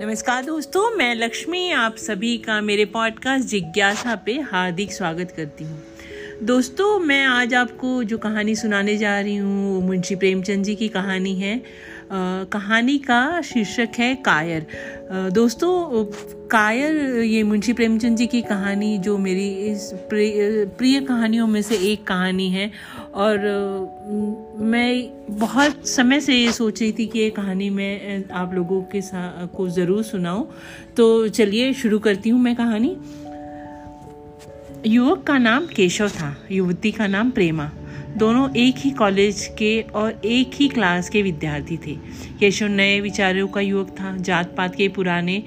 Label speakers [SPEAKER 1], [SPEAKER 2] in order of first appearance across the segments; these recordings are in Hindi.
[SPEAKER 1] नमस्कार दोस्तों मैं लक्ष्मी आप सभी का मेरे पॉडकास्ट जिज्ञासा पे हार्दिक स्वागत करती हूँ। दोस्तों मैं आज आपको जो कहानी सुनाने जा रही हूँ मुंशी प्रेमचंद जी की कहानी है। आ, कहानी का शीर्षक है कायर। आ, दोस्तों कायर ये मुंशी प्रेमचंद जी की कहानी जो मेरी इस प्रिय कहानियों में से एक कहानी है। और मैं बहुत समय से ये सोच रही थी कि ये कहानी मैं आप लोगों के साथ को ज़रूर सुनाऊं। तो चलिए शुरू करती हूँ मैं कहानी। युवक का नाम केशव था, युवती का नाम प्रेमा। दोनों एक ही कॉलेज के और एक ही क्लास के विद्यार्थी थे। केशव नए विचारों का युवक था जात पात के पुराने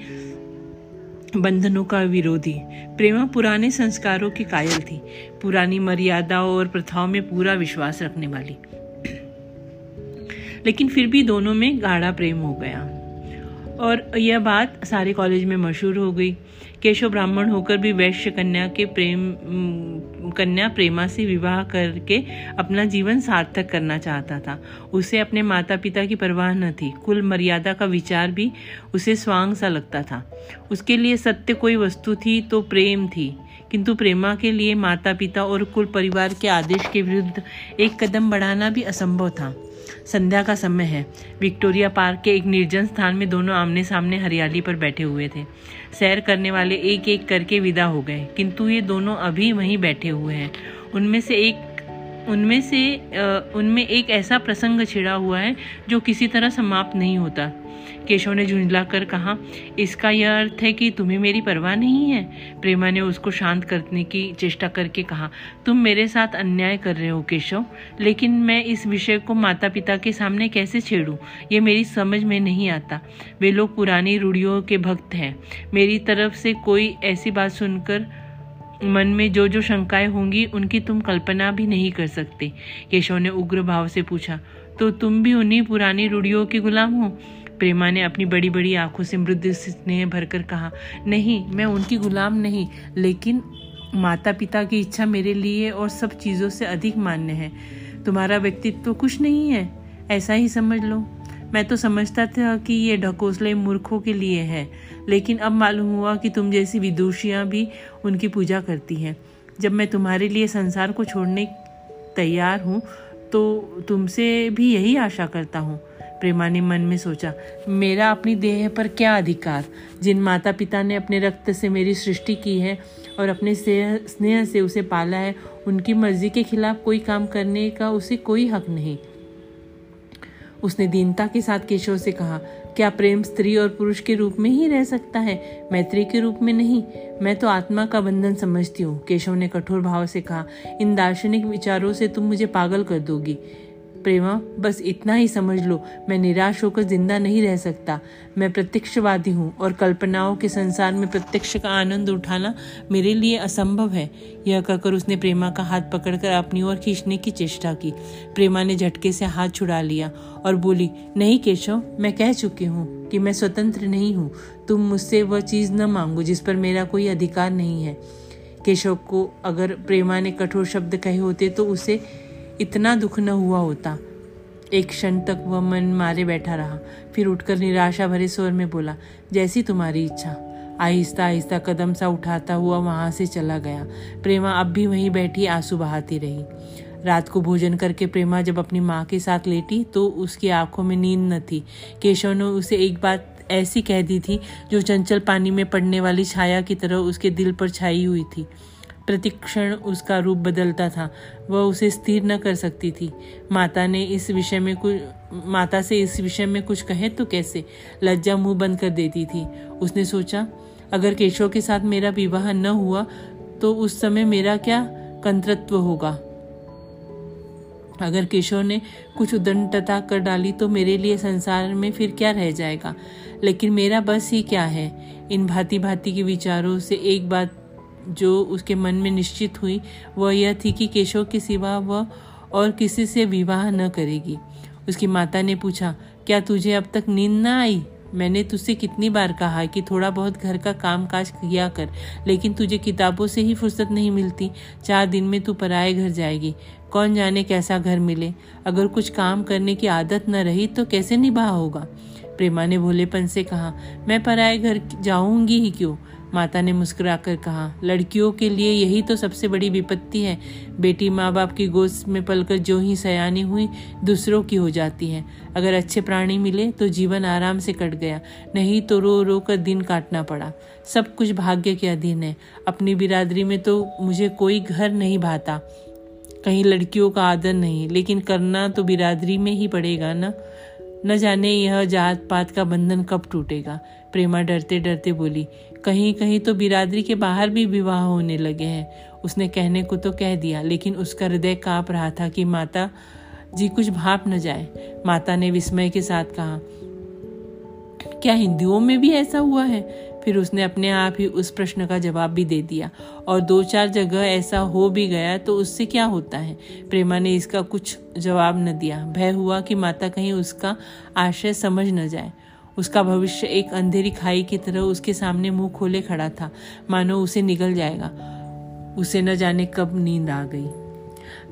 [SPEAKER 1] बंधनों का विरोधी। प्रेमा पुराने संस्कारों की कायल थी। पुरानी मर्यादाओं और प्रथाओं में पूरा विश्वास रखने वाली। लेकिन फिर भी दोनों में गाढ़ा प्रेम हो गया। और यह बात सारे कॉलेज में मशहूर हो गई। केशव ब्राह्मण होकर भी वैश्य कन्या के प्रेम कन्या प्रेमा से विवाह करके अपना जीवन सार्थक करना चाहता था। उसे अपने माता पिता की परवाह न थी। कुल मर्यादा का विचार भी उसे स्वांग सा लगता था। उसके लिए सत्य कोई वस्तु थी तो प्रेम थी। किंतु प्रेमा के लिए माता पिता और कुल परिवार के आदेश के विरुद्ध एक कदम बढ़ाना भी असंभव था। संध्या का समय है। विक्टोरिया पार्क के एक निर्जन स्थान में दोनों आमने सामने हरियाली पर बैठे हुए थे। सैर करने वाले एक एक करके विदा हो गए, किंतु ये दोनों अभी वहीं बैठे हुए हैं। उनमें से एक, उनमें से उनमें एक ऐसा प्रसंग छिड़ा हुआ है जो किसी तरह समाप्त नहीं होता। केशव ने झुंझला कर कहा, इसका यह अर्थ है कि तुम्हें मेरी परवाह नहीं है? प्रेमा ने उसको शांत करने की चेष्टा करके कहा, तुम मेरे साथ अन्याय कर रहे हो केशव, लेकिन मैं इस विषय को माता पिता के सामने कैसे छेड़ूं? ये मेरी समझ में नहीं आता। वे लोग पुरानी रूढ़ियों के भक्त हैं। मेरी तरफ़ से कोई ऐसी बात सुनकर मन में जो जो शंकाएँ होंगी, उनकी तुम कल्पना भी नहीं कर सकते। केशव ने उग्र भाव से पूछा तो तुम भी उन्हीं पुरानी रूढ़ियों के गुलाम हो? प्रेमा ने अपनी बड़ी बड़ी आँखों से मृद स्नेह भरकर कहा, नहीं, मैं उनकी गुलाम नहीं, लेकिन माता पिता की इच्छा मेरे लिए और सब चीज़ों से अधिक मान्य है। तुम्हारा व्यक्तित्व तो कुछ नहीं है, ऐसा ही समझ लो। मैं तो समझता था कि ये ढकोसले मूर्खों के लिए है, लेकिन अब मालूम हुआ कि तुम जैसी विदुषियाँ भी उनकी पूजा करती हैं। जब मैं तुम्हारे लिए संसार को छोड़ने तैयार हूँ तो तुमसे भी यही आशा करता हूँ। प्रेमा ने मन में सोचा, मेरा अपनी देह पर क्या अधिकार? जिन माता पिता ने अपने रक्त से मेरी सृष्टि की है और अपने स्नेह से उसे पाला है, उनकी मर्ज़ी के खिलाफ कोई काम करने का उसे कोई हक नहीं। उसने दीनता के साथ केशव से कहा, क्या प्रेम स्त्री और पुरुष के रूप में ही रह सकता है? मैत्री के रूप में नहीं। मैं तो आत्मा का बंधन समझती हूँ। केशव ने कठोर भाव से कहा, इन दार्शनिक विचारों से तुम मुझे पागल कर दोगी। प्रेमा, बस इतना ही समझ लो, मैं निराश होकर ज़िंदा नहीं रह सकता। मैं प्रत्यक्षवादी हूँ और कल्पनाओं के संसार में प्रत्यक्ष का आनंद उठाना मेरे लिए असंभव है। यह कहकर उसने प्रेमा का हाथ पकड़कर अपनी ओर खींचने की चेष्टा की। प्रेमा ने झटके से हाथ छुड़ा लिया और बोली, नहीं केशव, मैं कह चुकी हूँ कि मैं स्वतंत्र नहीं हूँ। तुम मुझसे वह चीज़ न मांगो जिस पर मेरा कोई अधिकार नहीं है। केशव को अगर प्रेमा ने कठोर शब्द कहे होते तो उसे इतना दुख न हुआ होता। एक क्षण तक वह मन मारे बैठा रहा, फिर उठकर निराशा भरे स्वर में बोला, जैसी तुम्हारी इच्छा। आहिस्ता आहिस्ता कदम सा उठाता हुआ वहाँ से चला गया। प्रेमा अब भी वहीं बैठी, आँसू बहाती रही। रात को भोजन करके प्रेमा जब अपनी माँ के साथ लेटी तो उसकी आँखों में नींद न थी। केशव ने उसे एक बात ऐसी कह दी थी, जो चंचल पानी में पड़ने वाली छाया की तरह उसके दिल पर छाई हुई थी। प्रतिक्षण उसका रूप बदलता था। वह उसे स्थिर न कर सकती थी। माता ने इस विषय में कुछ माता से इस विषय में कुछ कहे तो कैसे? लज्जा मुँह बंद कर देती थी। उसने सोचा, अगर केशव के साथ मेरा विवाह न हुआ तो उस समय मेरा क्या कंतृत्व होगा? अगर केशव ने कुछ उदंडता कर डाली तो मेरे लिए संसार में फिर क्या रह जाएगा? लेकिन मेरा बस ही क्या है? इन भांति भांति के विचारों से एक बात जो उसके मन में निश्चित हुई, वह यह थी कि केशव के सिवा वह और किसी से विवाह न करेगी। उसकी माता ने पूछा, क्या तुझे अब तक नींद न आई? मैंने तुझसे कितनी बार कहा कि थोड़ा बहुत घर का काम काज किया कर, लेकिन तुझे किताबों से ही फुर्सत नहीं मिलती। चार दिन में तू पराए घर जाएगी। कौन जाने कैसा घर मिले? अगर कुछ काम करने की आदत न रही तो कैसे निभा होगा? प्रेमा ने भोलेपन से कहा, मैं पराए घर जाऊँगी ही क्यों? माता ने मुस्कुराकर कहा, लड़कियों के लिए यही तो सबसे बड़ी विपत्ति है। बेटी माँ बाप की गोश्त में पलकर जो ही सयानी हुई, दूसरों की हो जाती है। अगर अच्छे प्राणी मिले तो जीवन आराम से कट गया। नहीं तो रो रो कर दिन काटना पड़ा। सब कुछ भाग्य के अधीन है। अपनी बिरादरी में तो मुझे कोई घर नहीं भाता। कहीं लड़कियों का आदर नहीं, लेकिन करना तो बिरादरी में ही पड़ेगा ना? न जाने यह जात पात का बंधन कब टूटेगा? प्रेमा डरते डरते बोली कहीं कहीं तो बिरादरी के बाहर भी विवाह होने लगे हैं। उसने कहने को तो कह दिया, लेकिन उसका हृदय काँप रहा था कि माता जी, कुछ भाप न जाए। माता ने विस्मय के साथ कहा, क्या हिंदुओं में भी ऐसा हुआ है? फिर उसने अपने आप ही उस प्रश्न का जवाब भी दे दिया, और दो चार जगह ऐसा हो भी गया तो उससे क्या होता है? प्रेमा ने इसका कुछ जवाब न दिया। भय हुआ कि माता कहीं उसका आशय समझ न जाए। उसका भविष्य एक अंधेरी खाई की तरह उसके सामने मुँह खोले खड़ा था। मानो उसे निकल जाएगा। उसे न जाने कब नींद आ गई।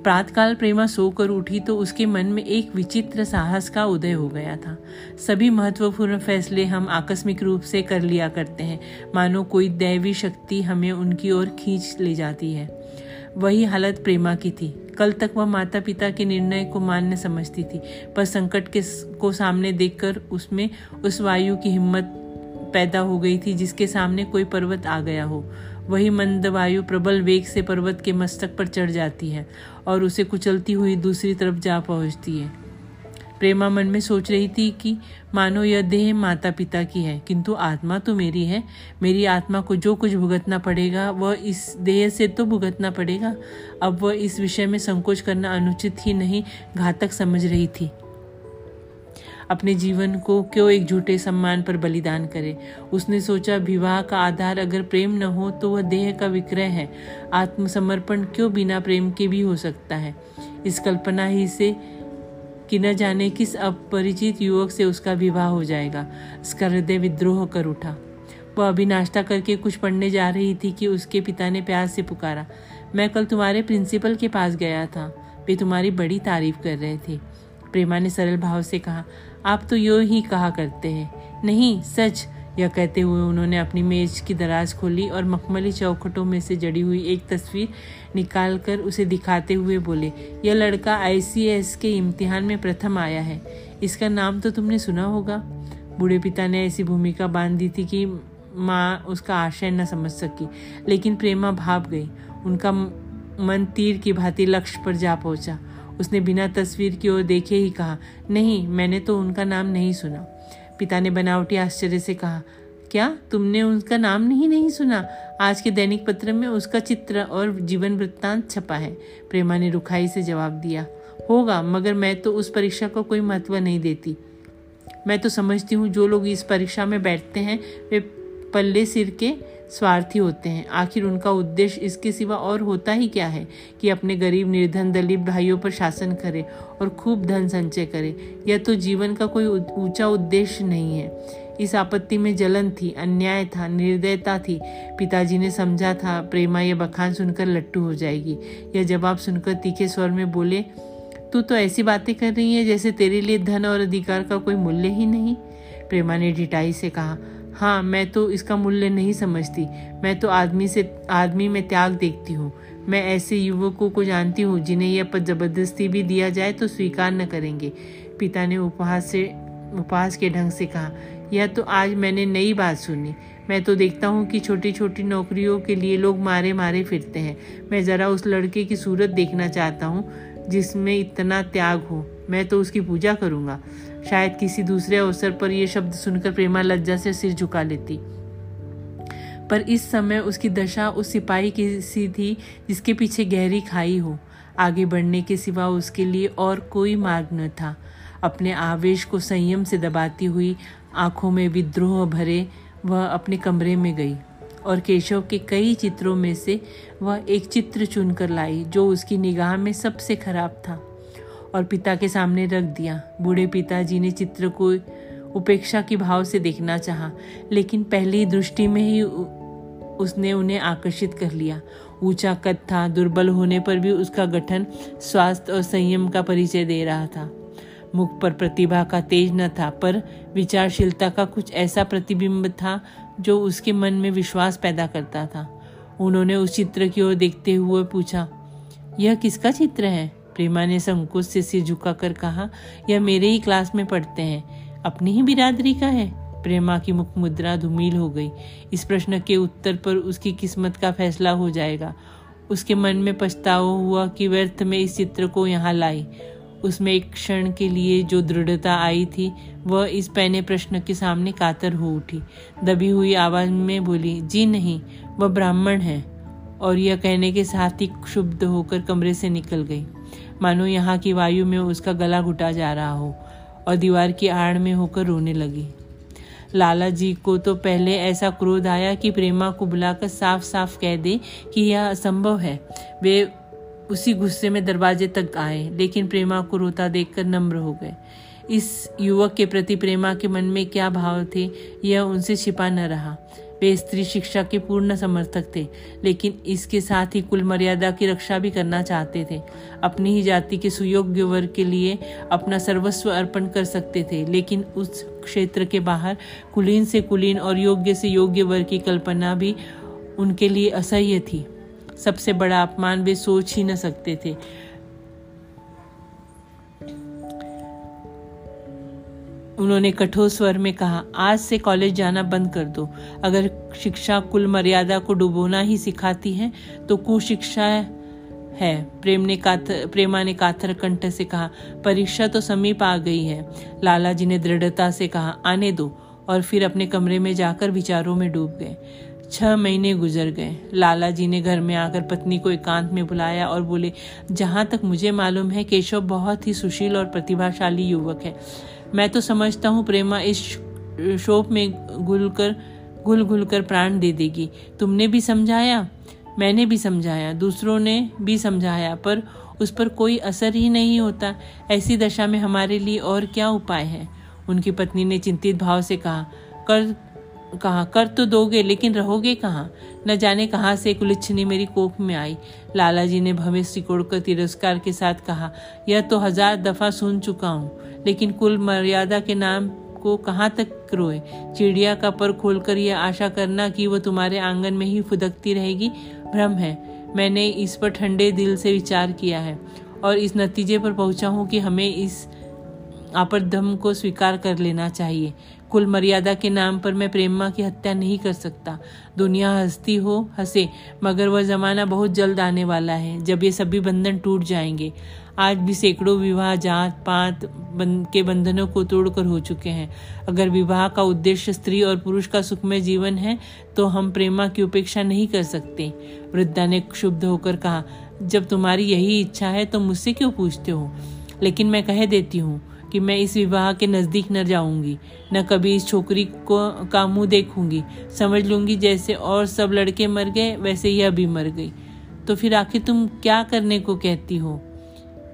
[SPEAKER 1] प्रातकाल प्रेमा सोकर उठी तो उसके मन में एक विचित्र साहस का उदय हो गया था। सभी महत्वपूर्ण फैसले हम आकस्मिक रूप से कर लिया करते हैं। मानो कोई दैवी शक्ति हमें उनकी ओर खींच ले जाती है। वही हालत प्रेमा की थी। कल तक वह माता पिता के निर्णय को मान्य समझती थी, पर संकट के को सामने देखकर उसमें उस वायु की हिम्मत पैदा हो गई थी, जिसके सामने कोई पर्वत आ गया हो। वही मंद वायु प्रबल वेग से पर्वत के मस्तक पर चढ़ जाती है और उसे कुचलती हुई दूसरी तरफ़ जा पहुँचती है। प्रेमा मन में सोच रही थी कि मानो यह देह माता पिता की है, किंतु आत्मा तो मेरी है। मेरी आत्मा को जो कुछ भुगतना पड़ेगा, वह इस देह से तो भुगतना पड़ेगा। अब वह इस विषय में संकोच करना अनुचित ही नहीं, घातक समझ रही थी। अपने जीवन को क्यों एक झूठे सम्मान पर बलिदान करे? उसने सोचा, विवाह का आधार अगर प्रेम न हो तो वह देह का विक्रय है। आत्मसमर्पण क्यों बिना प्रेम के भी हो सकता है? इस कल्पना ही से कि न जाने किस अपरिचित युवक से उसका विवाह हो जाएगा। उसका हृदय विद्रोह कर उठा। वह अभी नाश्ता करके कुछ पढ़ने जा रही थी कि उसके पिता ने प्यार से पुकारा। मैं कल तुम्हारे प्रिंसिपल के पास गया था। वे तुम्हारी बड़ी तारीफ़ कर रहे थे। प्रेमा ने सरल भाव से कहा, आप तो यो ही कहा करते हैं। नहीं, सच यह कहते हुए उन्होंने अपनी मेज की दराज खोली और मखमली चौखटों में से जड़ी हुई एक तस्वीर निकालकर उसे दिखाते हुए बोले, यह लड़का आईसीएस के इम्तिहान में प्रथम आया है। इसका नाम तो तुमने सुना होगा। बूढ़े पिता ने ऐसी भूमिका बाँध दी थी कि माँ उसका आशय न समझ सकी, लेकिन प्रेमा भाप गई। उनका मन तीर की भांति लक्ष्य पर जा पहुँचा। उसने बिना तस्वीर की ओर देखे ही कहा, नहीं, मैंने तो उनका नाम नहीं सुना। पिता ने बनावटी आश्चर्य से कहा, क्या तुमने उनका नाम नहीं नहीं सुना? आज के दैनिक पत्र में उसका चित्र और जीवन वृत्तांत छपा है। प्रेमा ने रुखाई से जवाब दिया, होगा, मगर मैं तो उस परीक्षा को कोई महत्व नहीं देती। मैं तो समझती हूँ, जो लोग इस परीक्षा में बैठते हैं, वे पल्ले सिर के स्वार्थी होते हैं। आखिर उनका उद्देश्य इसके सिवा और होता ही क्या है कि अपने गरीब, निर्धन, दलित भाइयों पर शासन करे और खूब धन संचय करे? यह तो जीवन का कोई ऊँचा उद्देश्य नहीं है। इस आपत्ति में जलन थी, अन्याय था, निर्दयता थी। पिताजी ने समझा था, प्रेमा, यह बखान सुनकर लट्टू हो जाएगी। यह जवाब सुनकर तीखे स्वर में बोले, तू तो ऐसी बातें कर रही है जैसे तेरे लिए धन और अधिकार का कोई मूल्य ही नहीं? प्रेमा ने ढिटाई से कहा हाँ मैं तो इसका मूल्य नहीं समझती। मैं तो आदमी से, आदमी में त्याग देखती हूँ। मैं ऐसे युवकों को जानती हूँ, जिन्हें यह पद ज़बरदस्ती भी दिया जाए तो स्वीकार न करेंगे। पिता ने उपहास से, उपहास के ढंग से कहा, यह तो आज मैंने नई बात सुनी। मैं तो देखता हूँ कि छोटी छोटी नौकरियों के लिए लोग मारे मारे फिरते हैं। मैं ज़रा उस लड़के की सूरत देखना चाहता हूँ। जिसमें इतना त्याग हो, मैं तो उसकी पूजा करूँगा। शायद किसी दूसरे अवसर पर यह शब्द सुनकर प्रेमा लज्जा से सिर झुका लेती। पर इस समय उसकी दशा उस सिपाही की सी थी जिसके पीछे गहरी खाई हो। आगे बढ़ने के सिवा उसके लिए और कोई मार्ग न था। अपने आवेश को संयम से दबाती हुई आँखों में विद्रोह भरे वह अपने कमरे में गई। और केशव के कई चित्रों में से वह एक चित्र चुनकर लाई, जो उसकी निगाह में सबसे खराब था। और पिता के सामने रख दिया। बूढ़े पिताजी ने चित्र को उपेक्षा की भाव से देखना चाहा, लेकिन पहली दृष्टि में ही उसने उन्हें आकर्षित कर लिया। ऊँचा कद था, दुर्बल होने पर भी उसका गठन स्वास्थ्य और संयम का परिचय दे रहा था। मुख पर प्रतिभा का तेज न था, पर विचारशीलता का कुछ ऐसा प्रतिबिंब था जो उसके मन में विश्वास पैदा करता था। उन्होंने उस चित्र की ओर देखते हुए पूछा, यह किसका चित्र है? प्रेमा ने संकोच से सिर झुकाकर कहा, यह मेरे ही क्लास में पढ़ते हैं। अपनी ही बिरादरी का है? प्रेमा की मुख मुद्रा धूमिल हो गई। इस प्रश्न के उत्तर पर उसकी किस्मत का फैसला हो जाएगा। उसके मन में पछतावा हुआ कि व्यर्थ में इस चित्र को यहाँ लाई। उसमें एक क्षण के लिए जो दृढ़ता आई थी, वह इस पहने प्रश्न के सामने कातर हो उठी। दबी हुई आवाज़ में बोली, जी नहीं, वह ब्राह्मण है। और यह कहने के साथ ही क्षुब्ध होकर कमरे से निकल गई। मानो यहाँ की वायु में उसका गला घुटा जा रहा हो और दीवार की आड़ में होकर रोने लगी। लाला जी को तो पहले ऐसा क्रोध आया कि प्रेमा को बुलाकर साफ़ साफ़ कह दे कि यह असंभव है। वे उसी गुस्से में दरवाजे तक आए, लेकिन प्रेमा को रोता देखकर नम्र हो गए। इस युवक के प्रति प्रेमा के मन में क्या भाव थे, यह उनसे छिपा न रहा। वे स्त्री शिक्षा के पूर्ण समर्थक थे, लेकिन इसके साथ ही कुल मर्यादा की रक्षा भी करना चाहते थे। अपनी ही जाति के सुयोग्य वर्ग के लिए अपना सर्वस्व अर्पण कर सकते थे, लेकिन उस क्षेत्र के बाहर कुलीन से कुलीन और योग्य से योग्य वर्ग की कल्पना भी उनके लिए असह्य थी। सबसे बड़ा अपमान वे सोच ही न सकते थे। उन्होंने कठोर स्वर में कहा, आज से कॉलेज जाना बंद कर दो। अगर शिक्षा कुल मर्यादा को डुबोना ही सिखाती है तो कुशिक्षा है। प्रेम ने काथर प्रेमा ने काथर कंठ से कहा, परीक्षा तो समीप आ गई है। लाला जी ने दृढ़ता से कहा, आने दो। और फिर अपने कमरे में जाकर विचारों में डूब गए। छह महीने गुजर गए। लाला जी ने घर में आकर पत्नी को एकांत में बुलाया और बोले, जहाँ तक मुझे मालूम है, केशव बहुत ही सुशील और प्रतिभाशाली युवक है। मैं तो समझता हूँ प्रेमा इस शोप में घुल कर घुल घुल कर प्राण दे देगी। तुमने भी समझाया? मैंने भी समझाया, दूसरों ने भी समझाया, पर उस पर कोई असर ही नहीं होता। ऐसी दशा में हमारे लिए और क्या उपाय है? उनकी पत्नी ने चिंतित भाव से कहा, कर कहा, कर तो दोगे, लेकिन रहोगे कहाँ? न जाने कहाँ से उलझनी मेरी कोख में आई। लाला जी ने भविष्य सिकोड़कर तिरस्कार के साथ कहा, यह तो हज़ार दफ़ा सुन चुका हूँ, लेकिन कुल मर्यादा के नाम को कहाँ तक रोए? चिड़िया का पर खोलकर यह आशा करना कि वह तुम्हारे आँगन में ही फुदकती रहेगी, भ्रम है। मैंने इस पर ठंडे दिल से विचार किया है और इस नतीजे पर पहुँचा हूँ कि हमें इस आपदम को स्वीकार कर लेना चाहिए। कुल मर्यादा के नाम पर मैं प्रेमा की हत्या नहीं कर सकता। दुनिया हंसती हो, हंसे, मगर वह जमाना बहुत जल्द आने वाला है, जब ये सभी बंधन टूट जाएँगे। आज भी सैकड़ों विवाह, जात, पात बंद के बंधनों को तोड़कर हो चुके हैं। अगर विवाह का उद्देश्य स्त्री और पुरुष का सुखमय जीवन है तो हम प्रेमा की उपेक्षा नहीं कर सकते। वृद्धा ने क्षुब्ध होकर कहा, जब तुम्हारी यही इच्छा है तो मुझसे क्यों पूछते हो? लेकिन मैं कह देती हूँ कि मैं इस विवाह के नज़दीक न जाऊँगी, न कभी इस छोकरी को का मुँह देखूँगी। समझ लूँगी जैसे और सब लड़के मर गए, वैसे यह भी मर गई। तो फिर आखिर तुम क्या करने को कहती हो?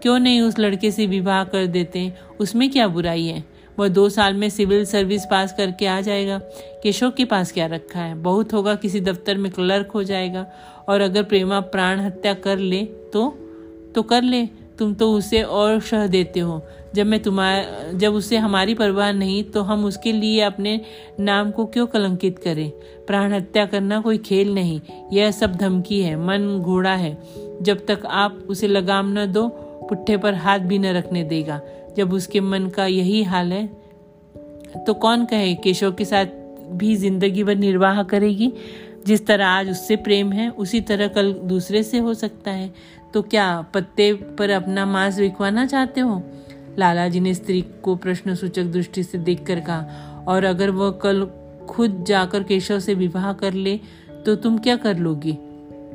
[SPEAKER 1] क्यों नहीं उस लड़के से विवाह कर देते? उसमें क्या बुराई है? वह दो साल में सिविल सर्विस पास करके आ जाएगा। केशव के पास क्या रखा है? बहुत होगा, किसी दफ्तर में क्लर्क हो जाएगा। और अगर प्रेमा प्राण हत्या कर ले तो? तो कर ले। तुम तो उसे और शह देते हो। जब मैं तुम्हारा, जब उसे हमारी परवाह नहीं तो हम उसके लिए अपने नाम को क्यों कलंकित करें? प्राण हत्या करना कोई खेल नहीं। यह सब धमकी है, मन घोड़ा है। जब तक आप उसे लगाम न दो, पुट्ठे पर हाथ भी न रखने देगा। जब उसके मन का यही हाल है तो कौन कहे, केशव के साथ भी ज़िंदगी भर निर्वाह करेगी? जिस तरह आज उससे प्रेम है, उसी तरह कल दूसरे से हो सकता है। तो क्या पत्ते पर अपना मांस बिकवाना चाहते हो? लाला जी ने स्त्री को प्रश्न सूचक दृष्टि से देखकर कहा, और अगर वह कल खुद जाकर केशव से विवाह कर ले तो तुम क्या कर लोगी?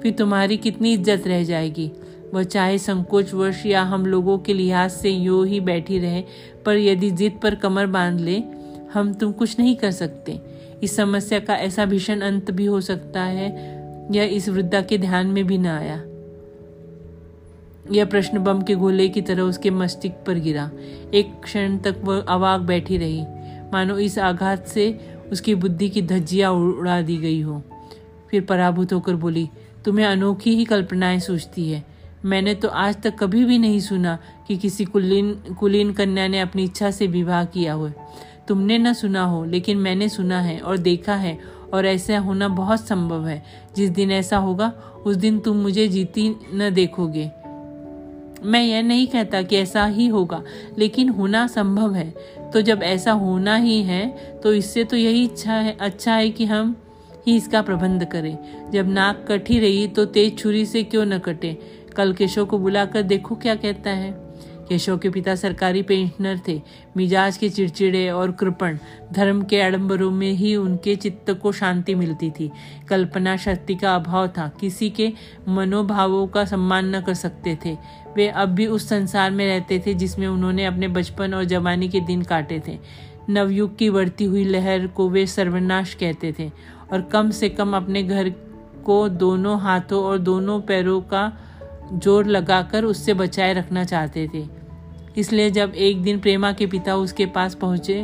[SPEAKER 1] फिर तुम्हारी कितनी इज़्ज़त रह जाएगी? वह चाहे संकोचवश या हम लोगों के लिहाज से यो ही बैठी रहे, पर यदि जिद पर कमर बाँध ले, हम तुम कुछ नहीं कर सकते। इस समस्या का ऐसा भीषण अंत भी हो सकता है यह इस वृद्धा के ध्यान में भी न आया। यह प्रश्न बम के गोले की तरह उसके मस्तिष्क पर गिरा। एक क्षण तक वह अवाक बैठी रही। मानो इस आघात से उसकी बुद्धि की धज्जियाँ उड़ा दी गई हो। फिर पराभूत होकर बोली, तुम्हें अनोखी ही कल्पनाएँ सोचती है। मैंने तो आज तक कभी भी नहीं सुना कि किसी कुलीन कुलीन कन्या ने अपनी इच्छा से विवाह किया हो। तुमने न सुना हो, लेकिन मैंने सुना है और देखा है, और ऐसा होना बहुत संभव है। जिस दिन ऐसा होगा, उस दिन तुम मुझे जीती न देखोगे। मैं यह नहीं कहता कि ऐसा ही होगा, लेकिन होना संभव है। तो जब ऐसा होना ही है तो इससे तो यही इच्छा है अच्छा है कि हम ही इसका प्रबंध करें। जब नाक कटी रही तो तेज छुरी से क्यों न कटे? कल केशव को बुलाकर देखो क्या कहता है। केशव के पिता सरकारी पेंशनर थे। मिजाज के चिड़चिड़े और कृपण धर्म के आडम्बरों में ही उनके चित्त को शांति मिलती थी। कल्पना शक्ति का अभाव था। किसी के मनोभावों का सम्मान न कर सकते थे। वे अब भी उस संसार में रहते थे जिसमें उन्होंने अपने बचपन और जवानी के दिन काटे थे। नवयुग की बढ़ती हुई लहर को वे सर्वनाश कहते थे और कम से कम अपने घर को दोनों हाथों और दोनों पैरों का ज़ोर लगाकर उससे बचाए रखना चाहते थे। इसलिए जब एक दिन प्रेमा के पिता उसके पास पहुँचे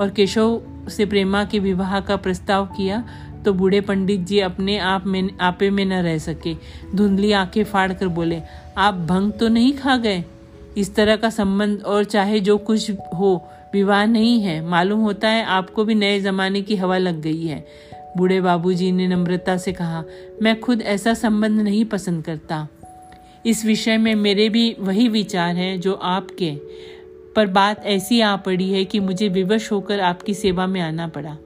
[SPEAKER 1] और केशव से प्रेमा के विवाह का प्रस्ताव किया तो बूढ़े पंडित जी अपने आप में, आपे में न रह सके। धुंधली आँखें फाड़ कर बोले, आप भंग तो नहीं खा गए? इस तरह का संबंध और चाहे जो कुछ हो, विवाह नहीं है। मालूम होता है आपको भी नए जमाने की हवा लग गई है। बूढ़े बाबूजी ने नम्रता से कहा, मैं खुद ऐसा संबंध नहीं पसंद करता। इस विषय में मेरे भी वही विचार हैं जो आपके। पर बात ऐसी आ पड़ी है कि मुझे विवश होकर आपकी सेवा में आना पड़ा।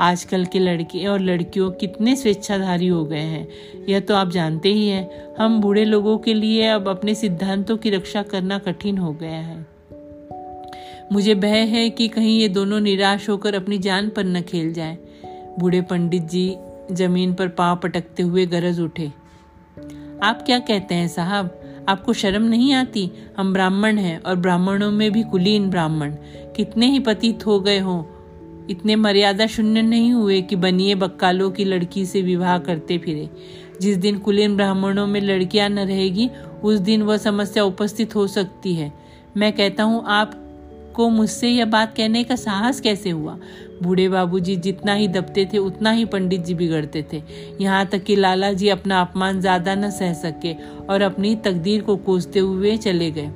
[SPEAKER 1] आजकल के लड़के और लड़कियों कितने स्वेच्छाधारी हो गए हैं। यह तो आप जानते ही हैं, हम बूढ़े लोगों के लिए अब अपने सिद्धांतों की रक्षा करना कठिन हो गया है। मुझे भय है कि कहीं ये दोनों निराश होकर अपनी जान पर न खेल जाए। बूढ़े पंडित जी ज़मीन पर पाँव पटकते हुए गरज उठे। आप क्या कहते हैं, साहब? आपको शर्म नहीं आती? हम ब्राह्मण हैं और ब्राह्मणों में भी कुलीन ब्राह्मण। कितने ही पतित हो गए हों, इतने मर्यादा शून्य नहीं हुए कि बनिए बक्कालों की लड़की से विवाह करते फिरे। जिस दिन कुलीन ब्राह्मणों में लड़कियाँ न रहेगी, उस दिन वह समस्या उपस्थित हो सकती है। मैं कहता हूँ, आपको मुझसे यह बात कहने का साहस कैसे हुआ? बूढ़े बाबूजी जितना ही दबते थे, उतना ही पंडित जी बिगड़ते थे। यहाँ तक कि लाला जी अपना अपमान ज़्यादा न सह सके और अपनी तकदीर को कोसते हुए चले गए।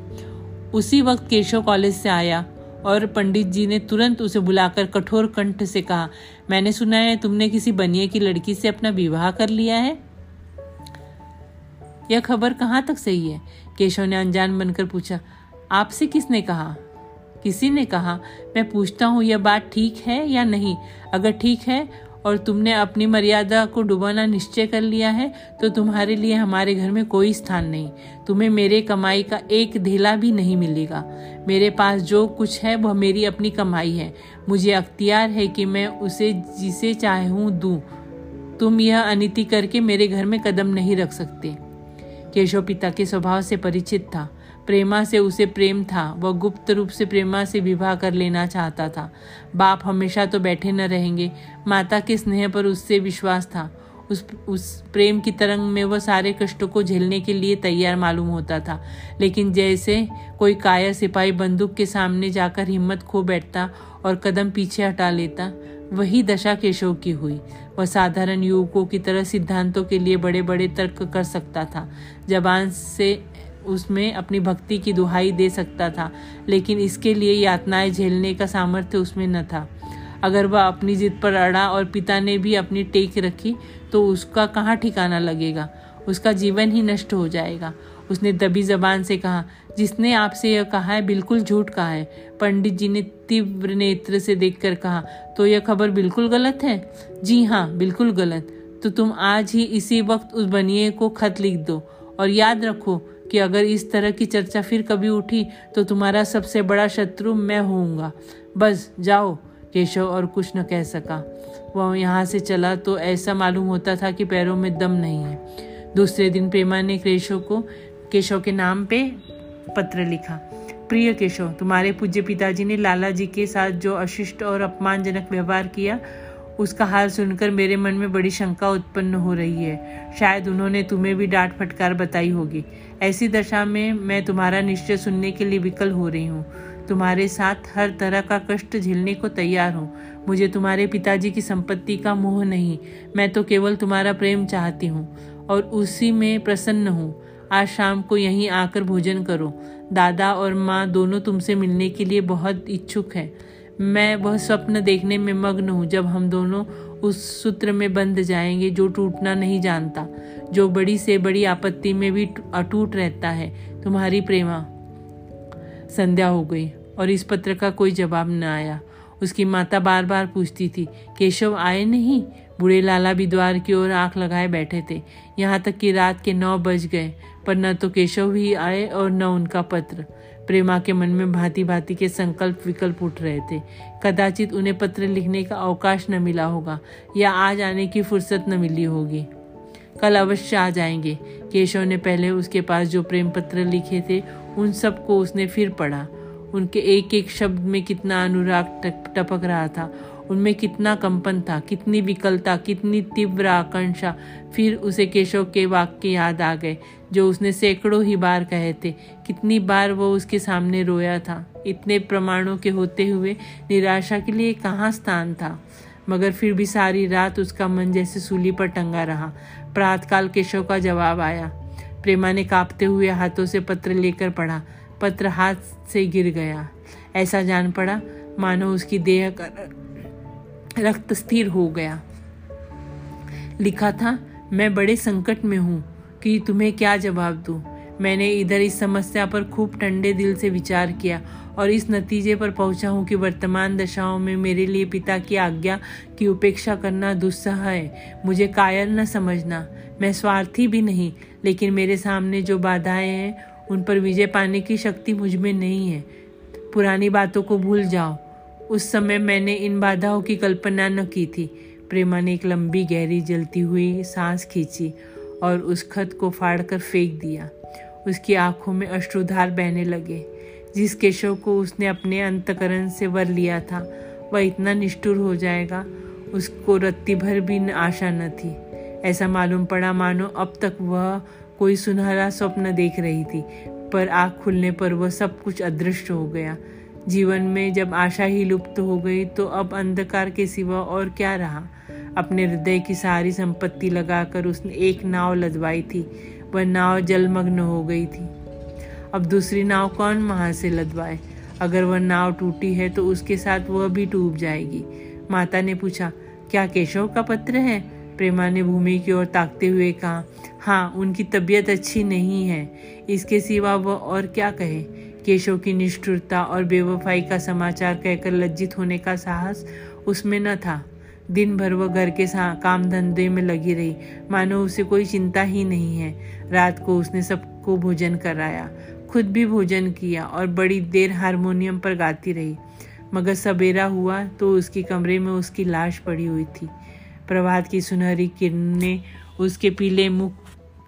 [SPEAKER 1] उसी वक्त केशव कॉलेज से आया और पंडित जी ने तुरंत उसे बुलाकर कठोर कंठ से कहा, मैंने सुना है तुमने किसी बनिए की लड़की से अपना विवाह कर लिया है। यह खबर कहाँ तक सही है? केशव ने अनजान बनकर पूछा, आपसे किसने कहा? किसी ने कहा, मैं पूछता हूँ, यह बात ठीक है या नहीं? अगर ठीक है और तुमने अपनी मर्यादा को डुबाना निश्चय कर लिया है तो तुम्हारे लिए हमारे घर में कोई स्थान नहीं। तुम्हें मेरे कमाई का एक धेला भी नहीं मिलेगा। मेरे पास जो कुछ है, वह मेरी अपनी कमाई है। मुझे अख्तियार है कि मैं उसे जिसे चाहूँ दूँ। तुम यह अनिति करके मेरे घर में कदम नहीं रख सकते। केशव पिता के स्वभाव से परिचित था। प्रेमा से उसे प्रेम था। वह गुप्त रूप से प्रेमा से विवाह कर लेना चाहता था। बाप हमेशा तो बैठे न रहेंगे। माता के स्नेह पर उससे विश्वास था। उस उस प्रेम की तरंग में वह सारे कष्टों को झेलने के लिए तैयार मालूम होता था। लेकिन जैसे कोई कायर सिपाही बंदूक के सामने जाकर हिम्मत खो बैठता और कदम पीछे हटा लेता, वही दशा केशव की हुई। वह साधारण युवकों की तरह सिद्धांतों के लिए बड़े बड़े तर्क कर सकता था। जबान से उसमें अपनी भक्ति की दुहाई दे सकता था, लेकिन इसके लिए यातनाएँ झेलने का सामर्थ्य उसमें न था। अगर वह अपनी जिद पर अड़ा और पिता ने भी अपनी टेक रखी तो उसका कहाँ ठिकाना लगेगा? उसका जीवन ही नष्ट हो जाएगा। उसने दबी जबान से कहा, जिसने आपसे यह कहा है, बिल्कुल झूठ कहा है। पंडित जी ने तीव्र नेत्र से देखकर कहा तो यह खबर बिल्कुल गलत है? जी हाँ बिल्कुल गलत। तो तुम आज ही इसी वक्त उस बनिए को खत लिख दो और याद रखो कि अगर इस तरह की चर्चा फिर कभी उठी तो तुम्हारा सबसे बड़ा शत्रु मैं होऊँगा। बस जाओ, केशव और कुछ न कह सका। वह यहाँ से चला तो ऐसा मालूम होता था कि पैरों में दम नहीं है। दूसरे दिन प्रेमा ने केशव को, केशव के नाम पे पत्र लिखा। प्रिय केशव, तुम्हारे पूज्य पिताजी ने लाला जी के साथ जो अशिष्ट और अपमानजनक व्यवहार किया उसका हाल सुनकर मेरे मन में बड़ी शंका उत्पन्न हो रही है। शायद उन्होंने तुम्हें भी डांट फटकार बताई होगी। ऐसी दशा में मैं तुम्हारा निश्चय सुनने के लिए विकल हो रही हूँ। तुम्हारे साथ हर तरह का कष्ट झेलने को तैयार हूँ। मुझे तुम्हारे पिताजी की संपत्ति का मोह नहीं। मैं तो केवल तुम्हारा प्रेम चाहती हूँ और उसी में प्रसन्न हूँ। आज शाम को यहीं आकर भोजन करो। दादा और माँ दोनों तुमसे मिलने के लिए बहुत इच्छुक हैं। मैं वह स्वप्न देखने में मग्न हूँ जब हम दोनों उस सूत्र में बंध जाएँगे जो टूटना नहीं जानता, जो बड़ी से बड़ी आपत्ति में भी अटूट रहता है। तुम्हारी प्रेमा, संध्या हो गई और इस पत्र का कोई जवाब न आया। उसकी माता बार बार पूछती थी, केशव आए नहीं? बूढ़े लाला भी द्वार की ओर आँख लगाए बैठे थे। यहाँ तक कि रात के नौ बज गए, पर न तो केशव ही आए और न उनका पत्र। प्रेमा के मन में भांति भांति के संकल्प विकल्प उठ रहे थे। कदाचित उन्हें पत्र लिखने का अवकाश न मिला होगा, या आज आने की फुर्सत न मिली होगी। कल अवश्य आ जाएँगे। केशव ने पहले उसके पास जो प्रेम पत्र लिखे थे, उन सबको उसने फिर पढ़ा। उनके एक एक शब्द में कितना अनुराग टपक रहा था, उनमें कितना कंपन था, कितनी विकलता, कितनी तीव्र आकांक्षा। फिर उसे केशव के वाक्य याद आ गए। जो उसने सैकड़ों ही बार कहे थे। कितनी बार वो उसके सामने रोया था। इतने प्रमाणों के होते हुए निराशा के लिए कहाँ स्थान था? मगर फिर भी सारी रात उसका मन जैसे सूली पर टंगा रहा। प्रातकाल केशव का जवाब आया। प्रेमा ने कांपते हुए हाथों से पत्र लेकर पढ़ा। पत्र हाथ से गिर गया। ऐसा जान पड़ा, मानो उसकी देह का रक्त स्थिर हो गया। लिखा था, मैं बड़े संकट में हूँ। कि तुम्हें क्या जवाब दूँ? मैंने इधर इस समस्या पर खूब ठंडे दिल से विचार किया और इस नतीजे पर पहुँचा हूँ कि वर्तमान दशाओं में मेरे लिए पिता की आज्ञा की उपेक्षा करना दुस्सह है। मुझे कायर न समझना। मैं स्वार्थी भी नहीं, लेकिन मेरे सामने जो बाधाएँ हैं, उन पर विजय पाने की शक्ति मुझमें नहीं है। पुरानी बातों को भूल जाओ। उस समय मैंने इन बाधाओं की कल्पना न की थी। प्रेमा ने एक लंबी गहरी जलती हुई सांस खींची और उस खत को फाड़ कर फेंक दिया। उसकी आँखों में अश्रुधार बहने लगे, जिस केशव को उसने अपने अंतकरण से वर लिया था, वह इतना निष्ठुर हो जाएगा, उसको रत्ती भर भी आशा न थी। ऐसा मालूम पड़ा, मानो अब तक वह कोई सुनहरा स्वप्न देख रही थी, पर आँख खुलने पर वह सब कुछ अदृश्य हो गया। जीवन में जब आशा ही लुप्त हो गई तो अब अंधकार के सिवा और क्या रहा? अपने हृदय की सारी संपत्ति लगाकर उसने एक नाव लदवाई थी। वह नाव जलमग्न हो गई थी। अब दूसरी नाव कौन वहाँ से लदवाए? अगर वह नाव टूटी है तो उसके साथ वह भी डूब जाएगी। माता ने पूछा, क्या केशव का पत्र है? प्रेमा ने भूमि की ओर ताकते हुए कहा हाँ उनकी तबीयत अच्छी नहीं है। इसके सिवा वह और क्या कहे? केशव की निष्ठुरता और बेवफाई का समाचार कहकर लज्जित होने का साहस उसमें न था। दिन भर वह घर के काम धंधे में लगी रही। मानो उसे कोई चिंता ही नहीं है। रात को उसने सबको भोजन कराया। खुद भी भोजन किया और बड़ी देर हारमोनियम पर गाती रही। मगर सवेरा हुआ तो उसके कमरे में उसकी लाश पड़ी हुई थी। प्रभात की सुनहरी किरणें उसके पीले मुख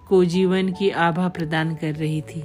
[SPEAKER 1] को जीवन की आभा प्रदान कर रही थी।